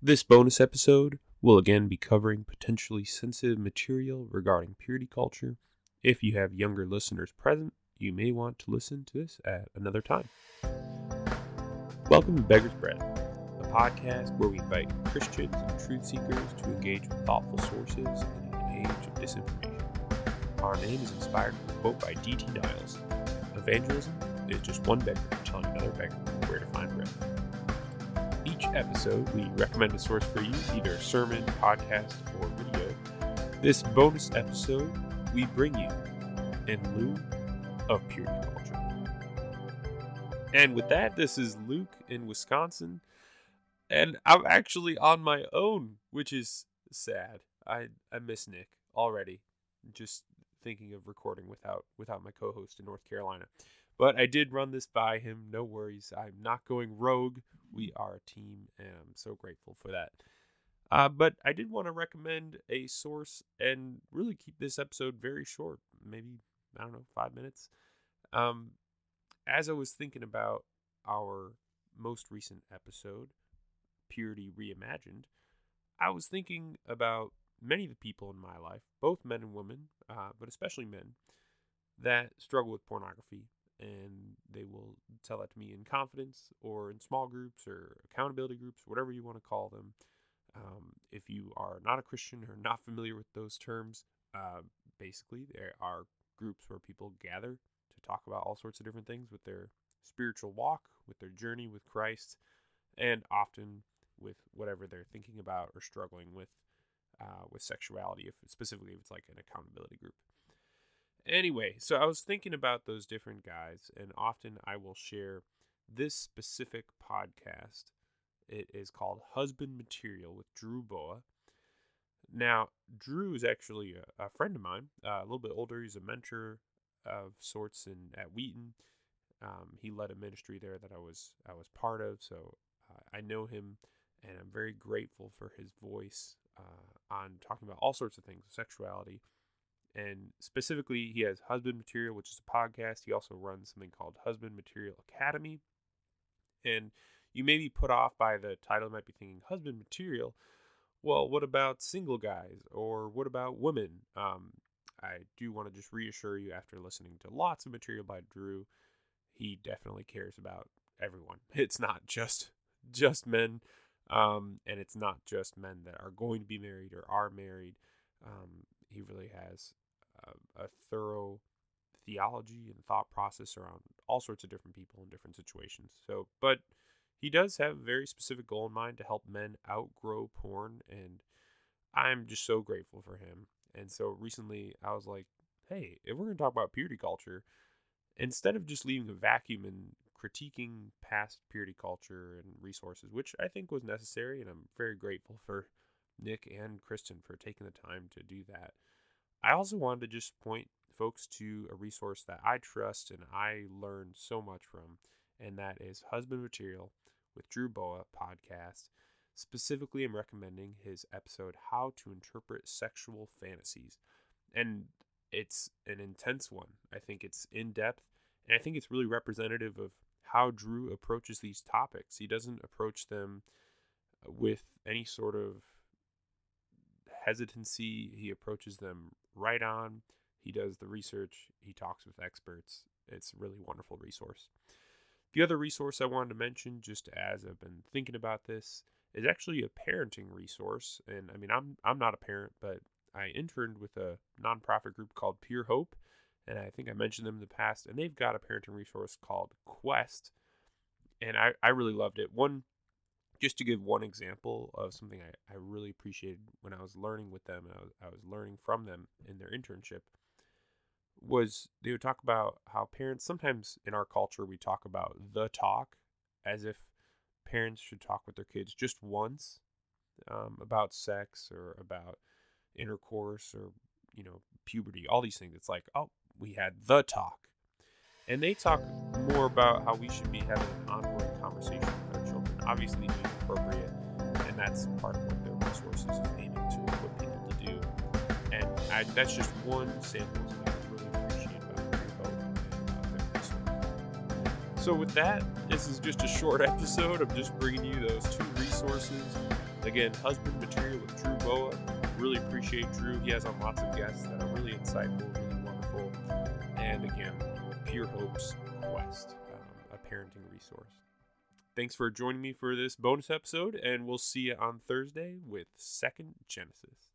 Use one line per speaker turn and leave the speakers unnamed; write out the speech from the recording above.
This bonus episode will again be covering potentially sensitive material regarding purity culture. If you have younger listeners present, you may want to listen to this at another time. Welcome to Beggar's Bread, a podcast where we invite Christians and truth seekers to engage with thoughtful sources in an age of disinformation. Our name is inspired from a quote by D.T. Niles Evangelism is just one beggar telling another beggar where to find bread. Episode, we recommend a source for you, either a sermon, podcast, or video. This bonus episode, we bring you in lieu of purity culture. And with that, this is Luke in Wisconsin, and I'm actually on my own, which is sad. I I miss Nick already. Just thinking of recording without without my co-host in North Carolina. But I did run this by him. No worries. I'm not going rogue. We are a team, and I'm so grateful for that. Uh, but I did want to recommend a source and really keep this episode very short. Maybe, I don't know, five minutes. Um, as I was thinking about our most recent episode, Purity Reimagined, I was thinking about many of the people in my life, both men and women, uh, but especially men, that struggle with pornography and they will tell that to me in confidence or in small groups or accountability groups, whatever you want to call them. Um, if you are not a Christian or not familiar with those terms, uh, basically there are groups where people gather to talk about all sorts of different things with their spiritual walk, with their journey with Christ, and often with whatever they're thinking about or struggling with uh, with sexuality, if specifically if it's like an accountability group. Anyway, so I was thinking about those different guys, and often I will share this specific podcast. It is called Husband Material with Drew Boa. Now, Drew is actually a, a friend of mine, uh, a little bit older. He's a mentor of sorts in at Wheaton. Um, he led a ministry there that I was I was part of, so uh, I know him, and I'm very grateful for his voice uh, on talking about all sorts of things, sexuality, and specifically, he has Husband Material, which is a podcast. He also runs something called Husband Material Academy. And you may be put off by the title, you might be thinking, Husband Material. Well, what about single guys? Or what about women? Um, I do want to just reassure you after listening to lots of material by Drew, he definitely cares about everyone. It's not just just men, um, and it's not just men that are going to be married or are married. Um, he really has a, thorough theology and thought process around all sorts of different people in different situations. So, but he does have a very specific goal in mind to help men outgrow porn, and I'm just so grateful for him. And so recently, I was like, hey, if we're going to talk about purity culture, instead of just leaving a vacuum and critiquing past purity culture and resources, which I think was necessary, and I'm very grateful for Nick and Kristen for taking the time to do that. I also wanted to just point folks to a resource that I trust and I learned so much from, and that is Husband Material with Drew Boa podcast. Specifically, I'm recommending his episode How to Interpret Sexual Fantasies. And it's an intense one. I think it's in depth, and I think it's really representative of how Drew approaches these topics. He doesn't approach them with any sort of hesitancy. He approaches them right on. He does the research. He talks with experts. It's a really wonderful resource. The other resource I wanted to mention, just as I've been thinking about this, is actually a parenting resource. And I mean, I'm I'm not a parent, but I interned with a nonprofit group called Pure Hope, and I think I mentioned them in the past. And they've got a parenting resource called Quest, and I I really loved it. One just to give one example of something I, I really appreciated when I was learning with them and I was, I was learning from them in their internship was they would talk about how parents sometimes in our culture we talk about the talk as if parents should talk with their kids just once um, about sex or about intercourse or you know puberty all these things. It's like oh we had the talk. And they talk more about how we should be having an ongoing conversation obviously being appropriate, and that's part of what the resources is aiming to equip people to do. And I, that's just one sample of what I really appreciate about Free Hope So with that, this is just a short episode of just bringing you those two resources. Again, Husband Material with Drew Boa. Really appreciate Drew. He has on lots of guests that are really insightful, really wonderful. And again, Pure Hope's Quest, um, a parenting resource. Thanks for joining me for this bonus episode, and we'll see you on Thursday with Second Genesis.